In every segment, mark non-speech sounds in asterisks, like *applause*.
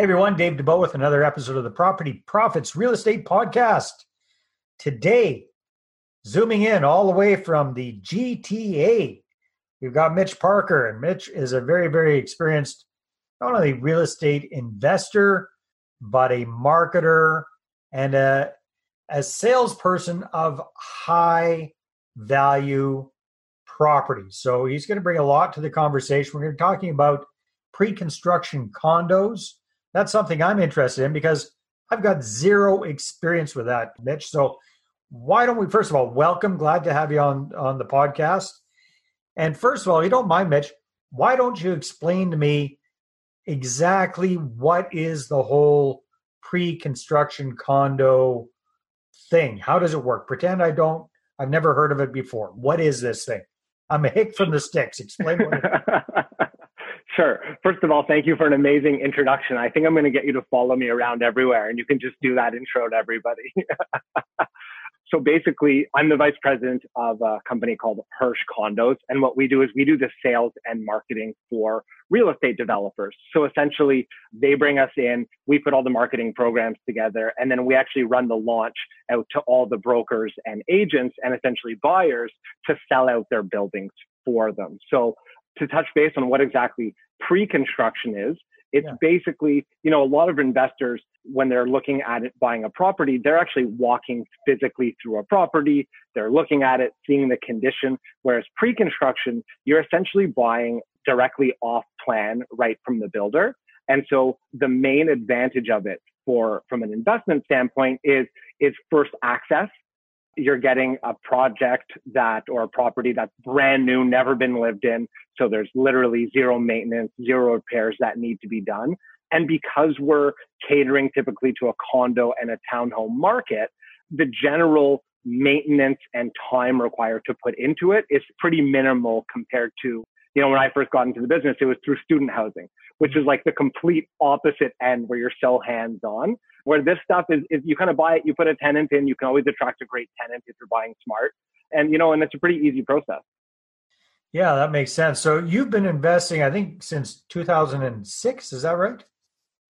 Hey everyone, Dave Dubeau with another episode of the Property Profits Real Estate Podcast. Today, zooming in all the way from the GTA, we've got Mitch Parker, and Mitch is a very, very experienced not only real estate investor, but a marketer and a, a salesperson of high value properties. So he's going to bring a lot to the conversation. We're going to be talking about pre construction condos that's something I'm interested in because I've got zero experience with that, Mitch. So why don't we first of all welcome, glad to have you on on the podcast. And first of all, you don't mind, Mitch, why don't you explain to me exactly what is the whole pre-construction condo thing? How does it work? Pretend I don't I've never heard of it before. What is this thing? I'm a hick from the sticks. Explain what *laughs* Sure. First of all, thank you for an amazing introduction. I think I'm going to get you to follow me around everywhere and you can just do that intro to everybody. *laughs* so basically, I'm the vice president of a company called Hirsch Condos. And what we do is we do the sales and marketing for real estate developers. So essentially, they bring us in, we put all the marketing programs together, and then we actually run the launch out to all the brokers and agents and essentially buyers to sell out their buildings for them. So to touch base on what exactly pre-construction is, it's yeah. basically, you know, a lot of investors, when they're looking at it, buying a property, they're actually walking physically through a property. They're looking at it, seeing the condition. Whereas pre-construction, you're essentially buying directly off plan right from the builder. And so the main advantage of it for, from an investment standpoint is, is first access you're getting a project that or a property that's brand new, never been lived in. So there's literally zero maintenance, zero repairs that need to be done. And because we're catering typically to a condo and a townhome market, the general maintenance and time required to put into it is pretty minimal compared to, you know, when I first got into the business, it was through student housing, which is like the complete opposite end where you're so hands on. Where this stuff is, is you kind of buy it, you put a tenant in, you can always attract a great tenant if you're buying smart. And, you know, and it's a pretty easy process. Yeah, that makes sense. So you've been investing, I think, since 2006. Is that right?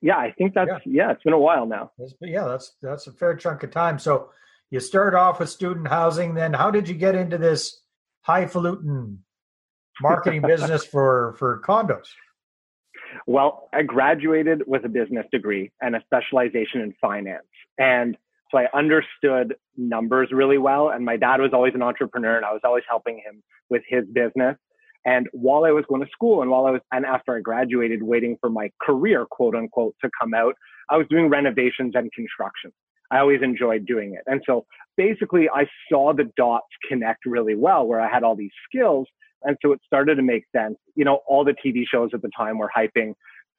Yeah, I think that's, yeah, yeah it's been a while now. yeah, that's, that's a fair chunk of time. So you started off with student housing. Then how did you get into this highfalutin marketing business *laughs* for, for condos? Well, I graduated with a business degree and a specialization in finance. And so I understood numbers really well. And my dad was always an entrepreneur and I was always helping him with his business. And while I was going to school and while I was, and after I graduated, waiting for my career, quote unquote, to come out, I was doing renovations and construction. I always enjoyed doing it. And so basically I saw the dots connect really well where I had all these skills and so it started to make sense. You know, all the TV shows at the time were hyping,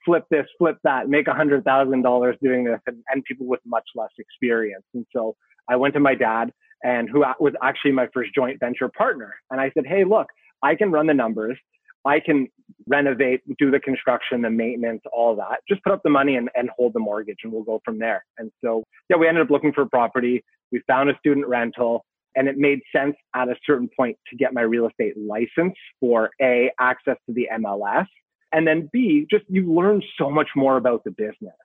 flip this, flip that, make a hundred thousand dollars doing this, and, and people with much less experience. And so I went to my dad, and who was actually my first joint venture partner, and I said, "Hey, look, I can run the numbers. I can renovate, do the construction, the maintenance, all that. Just put up the money and, and hold the mortgage, and we'll go from there." And so, yeah, we ended up looking for a property. We found a student rental. And it made sense at a certain point to get my real estate license for A, access to the MLS, and then B, just you learn so much more about the business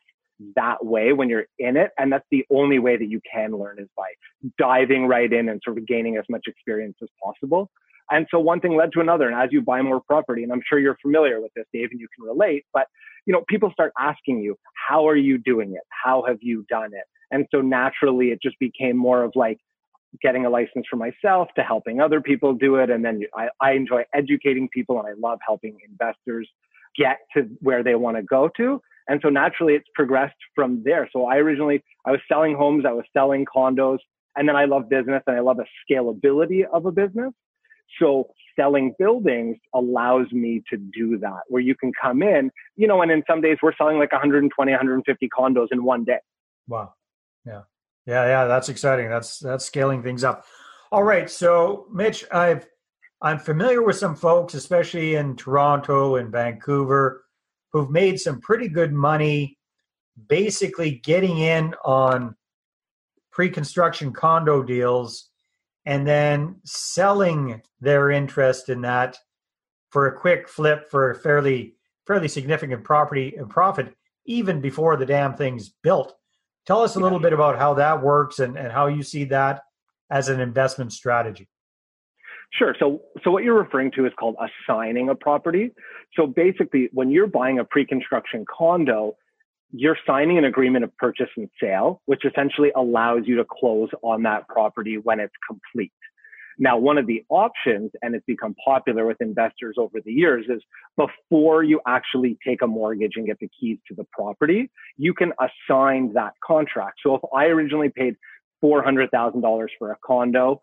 that way when you're in it. And that's the only way that you can learn is by diving right in and sort of gaining as much experience as possible. And so one thing led to another. And as you buy more property, and I'm sure you're familiar with this, Dave, and you can relate, but you know, people start asking you, how are you doing it? How have you done it? And so naturally it just became more of like, getting a license for myself to helping other people do it. And then I, I enjoy educating people and I love helping investors get to where they want to go to. And so naturally it's progressed from there. So I originally, I was selling homes, I was selling condos, and then I love business and I love the scalability of a business. So selling buildings allows me to do that where you can come in, you know, and in some days we're selling like 120, 150 condos in one day. Wow. Yeah. Yeah, yeah, that's exciting. That's that's scaling things up. All right, so Mitch, I've I'm familiar with some folks, especially in Toronto and Vancouver, who've made some pretty good money basically getting in on pre-construction condo deals and then selling their interest in that for a quick flip for a fairly fairly significant property and profit even before the damn thing's built. Tell us a little bit about how that works and, and how you see that as an investment strategy. Sure. So, so what you're referring to is called assigning a property. So basically, when you're buying a pre-construction condo, you're signing an agreement of purchase and sale, which essentially allows you to close on that property when it's complete. Now, one of the options, and it's become popular with investors over the years, is before you actually take a mortgage and get the keys to the property, you can assign that contract. So if I originally paid $400,000 for a condo,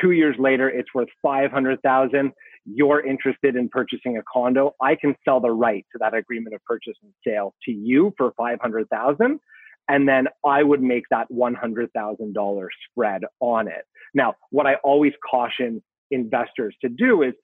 two years later it's worth 500,000, you're interested in purchasing a condo, I can sell the right to that agreement of purchase and sale to you for 500,000 and then I would make that $100,000 spread on it. Now, what I always caution investors to do is,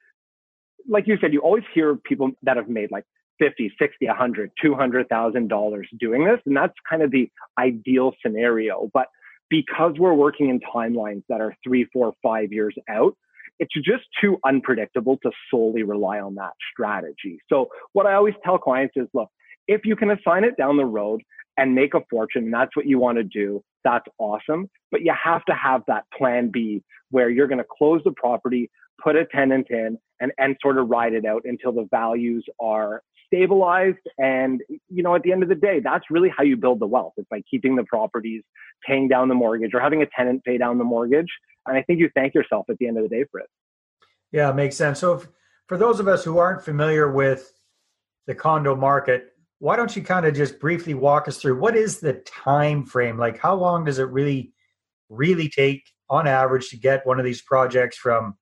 like you said, you always hear people that have made like 50, 60, 100, 200,000 dollars doing this, and that's kind of the ideal scenario. But because we're working in timelines that are three, four, five years out, it's just too unpredictable to solely rely on that strategy. So what I always tell clients is, look, if you can assign it down the road and make a fortune, and that's what you want to do, that's awesome. But you have to have that plan B where you're going to close the property, put a tenant in, and, and sort of ride it out until the values are stabilized. And, you know, at the end of the day, that's really how you build the wealth. It's by keeping the properties, paying down the mortgage, or having a tenant pay down the mortgage. And I think you thank yourself at the end of the day for it. Yeah, it makes sense. So, if, for those of us who aren't familiar with the condo market, why don't you kind of just briefly walk us through what is the time frame? Like how long does it really really take on average to get one of these projects from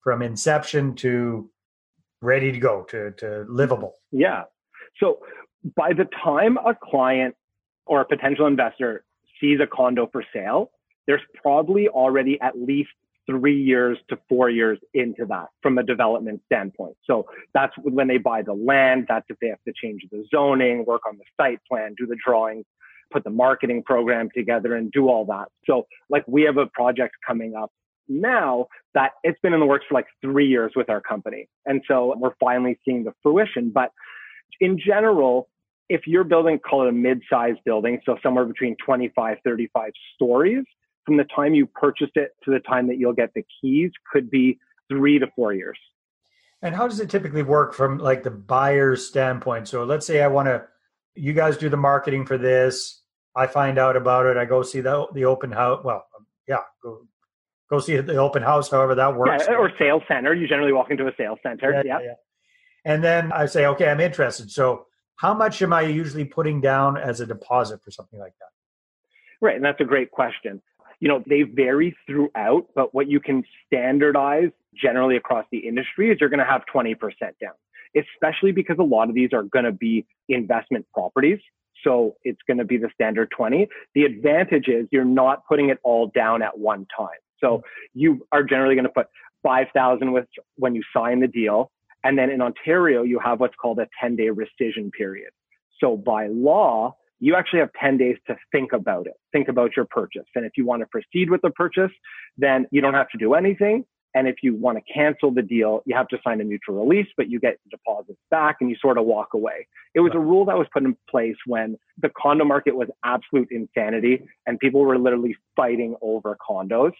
from inception to ready to go to to livable? Yeah. So by the time a client or a potential investor sees a condo for sale there's probably already at least three years to four years into that from a development standpoint. So that's when they buy the land. That's if they have to change the zoning, work on the site plan, do the drawings, put the marketing program together and do all that. So like we have a project coming up now that it's been in the works for like three years with our company. And so we're finally seeing the fruition. But in general, if you're building, call it a mid-sized building, so somewhere between 25, 35 stories, from the time you purchased it to the time that you'll get the keys could be three to four years. And how does it typically work from like the buyer's standpoint? So let's say I want to, you guys do the marketing for this. I find out about it. I go see the the open house. Well, yeah, go go see the open house. However that works. Yeah, or sales center. You generally walk into a sales center. Yeah, yeah. yeah. And then I say, okay, I'm interested. So how much am I usually putting down as a deposit for something like that? Right, and that's a great question you know, they vary throughout, but what you can standardize generally across the industry is you're going to have 20% down, especially because a lot of these are going to be investment properties. So it's going to be the standard 20. The advantage is you're not putting it all down at one time. So you are generally going to put 5,000 with when you sign the deal. And then in Ontario, you have what's called a 10 day rescission period. So by law, you actually have 10 days to think about it, think about your purchase. And if you want to proceed with the purchase, then you don't have to do anything. And if you want to cancel the deal, you have to sign a mutual release, but you get deposits back and you sort of walk away. It was a rule that was put in place when the condo market was absolute insanity and people were literally fighting over condos.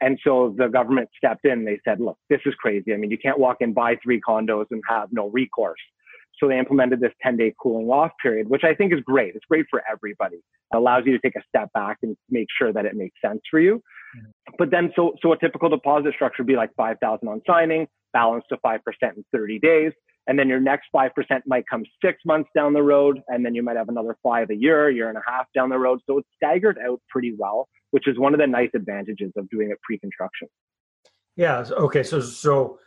And so the government stepped in. They said, look, this is crazy. I mean, you can't walk and buy three condos and have no recourse. So they implemented this 10 day cooling off period, which I think is great. It's great for everybody. It allows you to take a step back and make sure that it makes sense for you. Mm-hmm. But then, so, so a typical deposit structure would be like 5,000 on signing, balance to 5% in 30 days. And then your next 5% might come six months down the road. And then you might have another five a year, year and a half down the road. So it's staggered out pretty well, which is one of the nice advantages of doing it pre-construction. Yeah. Okay. So, so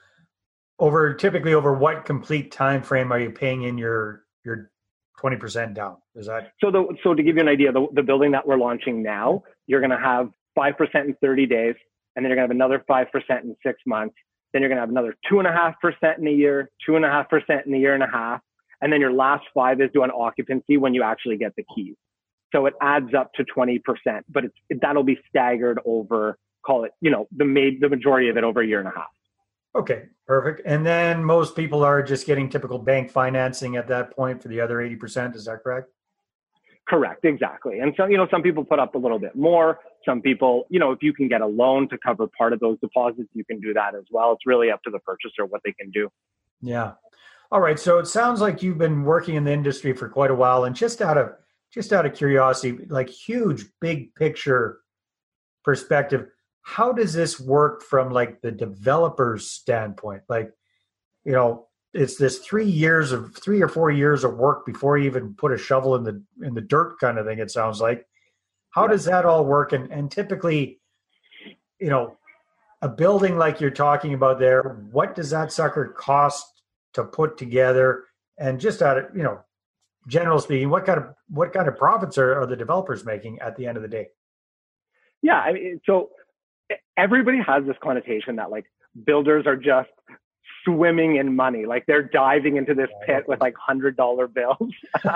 over typically over what complete time frame are you paying in your your 20% down? Is that so the so to give you an idea the, the building that we're launching now you're going to have 5% in 30 days and then you're going to have another 5% in six months. Then you're going to have another 2.5% in a year 2.5% in a year and a half and then your last five is doing occupancy when you actually get the keys. So it adds up to 20% but it's, that'll be staggered over call it you know the made the majority of it over a year and a half Okay, perfect. And then most people are just getting typical bank financing at that point for the other 80%. Is that correct? Correct, exactly. And so, you know, some people put up a little bit more. Some people, you know, if you can get a loan to cover part of those deposits, you can do that as well. It's really up to the purchaser what they can do. Yeah. All right. So it sounds like you've been working in the industry for quite a while. And just out of just out of curiosity, like huge big picture perspective, how does this work from like the developer's standpoint? Like, you know, it's this three years of three or four years of work before you even put a shovel in the in the dirt kind of thing it sounds like how yeah. does that all work and and typically you know a building like you're talking about there what does that sucker cost to put together and just out of you know general speaking what kind of what kind of profits are, are the developers making at the end of the day yeah I mean, so everybody has this connotation that like builders are just swimming in money. Like they're diving into this pit with like hundred dollar bills. *laughs*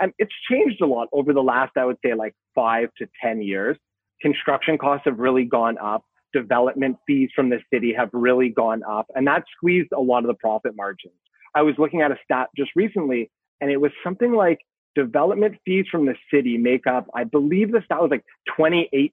and it's changed a lot over the last, I would say, like five to 10 years. Construction costs have really gone up. Development fees from the city have really gone up, and that squeezed a lot of the profit margins. I was looking at a stat just recently, and it was something like development fees from the city make up, I believe the stat was like 28%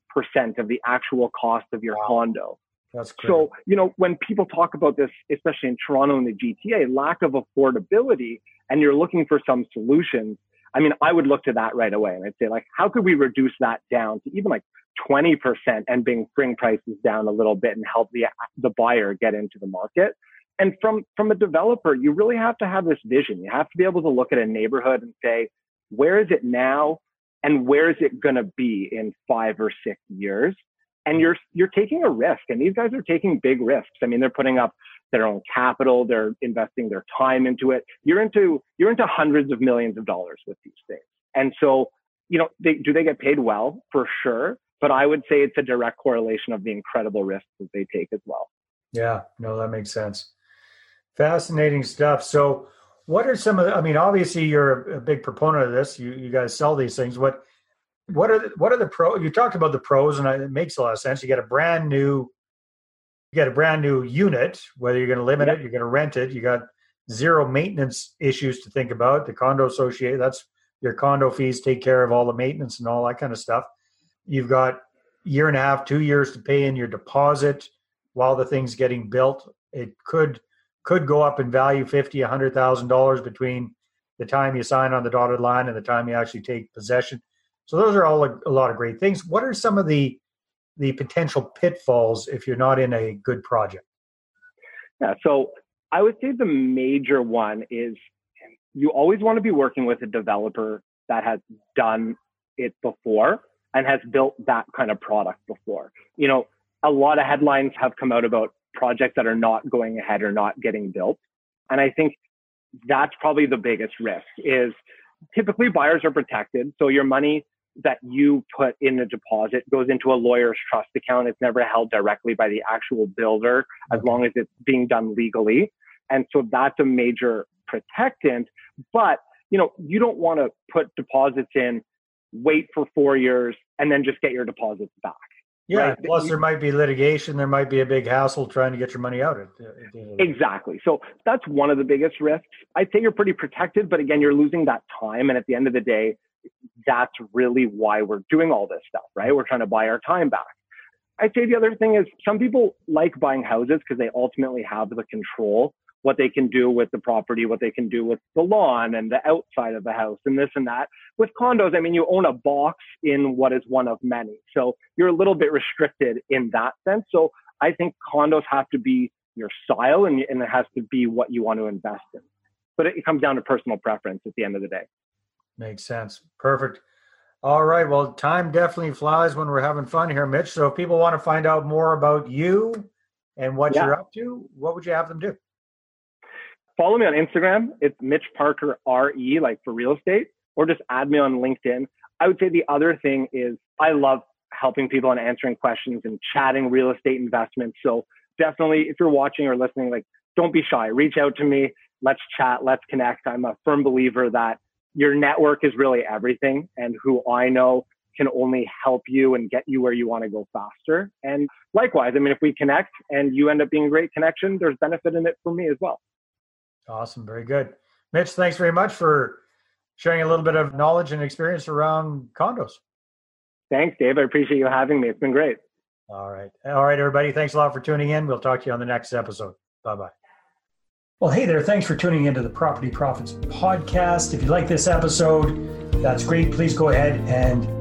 of the actual cost of your wow. condo. That's great. So, you know, when people talk about this, especially in Toronto and the GTA, lack of affordability, and you're looking for some solutions, I mean, I would look to that right away and I'd say, like, how could we reduce that down to even like 20% and bring, bring prices down a little bit and help the, the buyer get into the market? And from, from a developer, you really have to have this vision. You have to be able to look at a neighborhood and say, where is it now? And where is it going to be in five or six years? and you're you're taking a risk and these guys are taking big risks. I mean they're putting up their own capital they're investing their time into it. You're into you're into hundreds of millions of dollars with these things. And so you know they, do they get paid well? For sure. But i would say it's a direct correlation of the incredible risks that they take as well. Yeah. No that makes sense. Fascinating stuff. So what are some of the, i mean obviously you're a big proponent of this you, you guys sell these things what what are the, what are the pro? You talked about the pros, and it makes a lot of sense. You get a brand new, you get a brand new unit. Whether you're going to limit yep. it, you're going to rent it. You got zero maintenance issues to think about. The condo associate that's your condo fees take care of all the maintenance and all that kind of stuff. You've got year and a half, two years to pay in your deposit while the thing's getting built. It could could go up in value fifty, a hundred thousand dollars between the time you sign on the dotted line and the time you actually take possession. So those are all a, a lot of great things. What are some of the the potential pitfalls if you're not in a good project? Yeah, so I would say the major one is you always want to be working with a developer that has done it before and has built that kind of product before. You know, a lot of headlines have come out about projects that are not going ahead or not getting built. And I think that's probably the biggest risk is typically buyers are protected. So your money that you put in a deposit goes into a lawyer's trust account. It's never held directly by the actual builder as long as it's being done legally. And so that's a major protectant. But, you know, you don't want to put deposits in, wait for four years, and then just get your deposits back. Yeah. Right? Plus, there might be litigation. There might be a big hassle trying to get your money out. At, exactly. So that's one of the biggest risks. I'd say you're pretty protected, but again, you're losing that time. And at the end of the day, that's really why we're doing all this stuff, right? We're trying to buy our time back. I'd say the other thing is some people like buying houses because they ultimately have the control, what they can do with the property, what they can do with the lawn and the outside of the house and this and that. With condos, I mean, you own a box in what is one of many. So you're a little bit restricted in that sense. So I think condos have to be your style and, and it has to be what you want to invest in. But it, it comes down to personal preference at the end of the day. Makes sense. Perfect. All right. Well, time definitely flies when we're having fun here, Mitch. So if people want to find out more about you and what yeah. you're up to, what would you have them do? Follow me on Instagram. It's Mitch Parker RE, like for real estate, or just add me on LinkedIn. I would say the other thing is I love helping people and answering questions and chatting real estate investments. So definitely, if you're watching or listening, like don't be shy. Reach out to me. Let's chat. Let's connect. I'm a firm believer that your network is really everything and who I know can only help you and get you where you want to go faster. And likewise, I mean, if we connect and you end up being a great connection, there's benefit in it for me as well. Awesome. Very good. Mitch, thanks very much for sharing a little bit of knowledge and experience around condos. Thanks, Dave. I appreciate you having me. It's been great. All right. All right, everybody. Thanks a lot for tuning in. We'll talk to you on the next episode. Bye bye. Well, hey there. Thanks for tuning into the Property Profits podcast. If you like this episode, that's great. Please go ahead and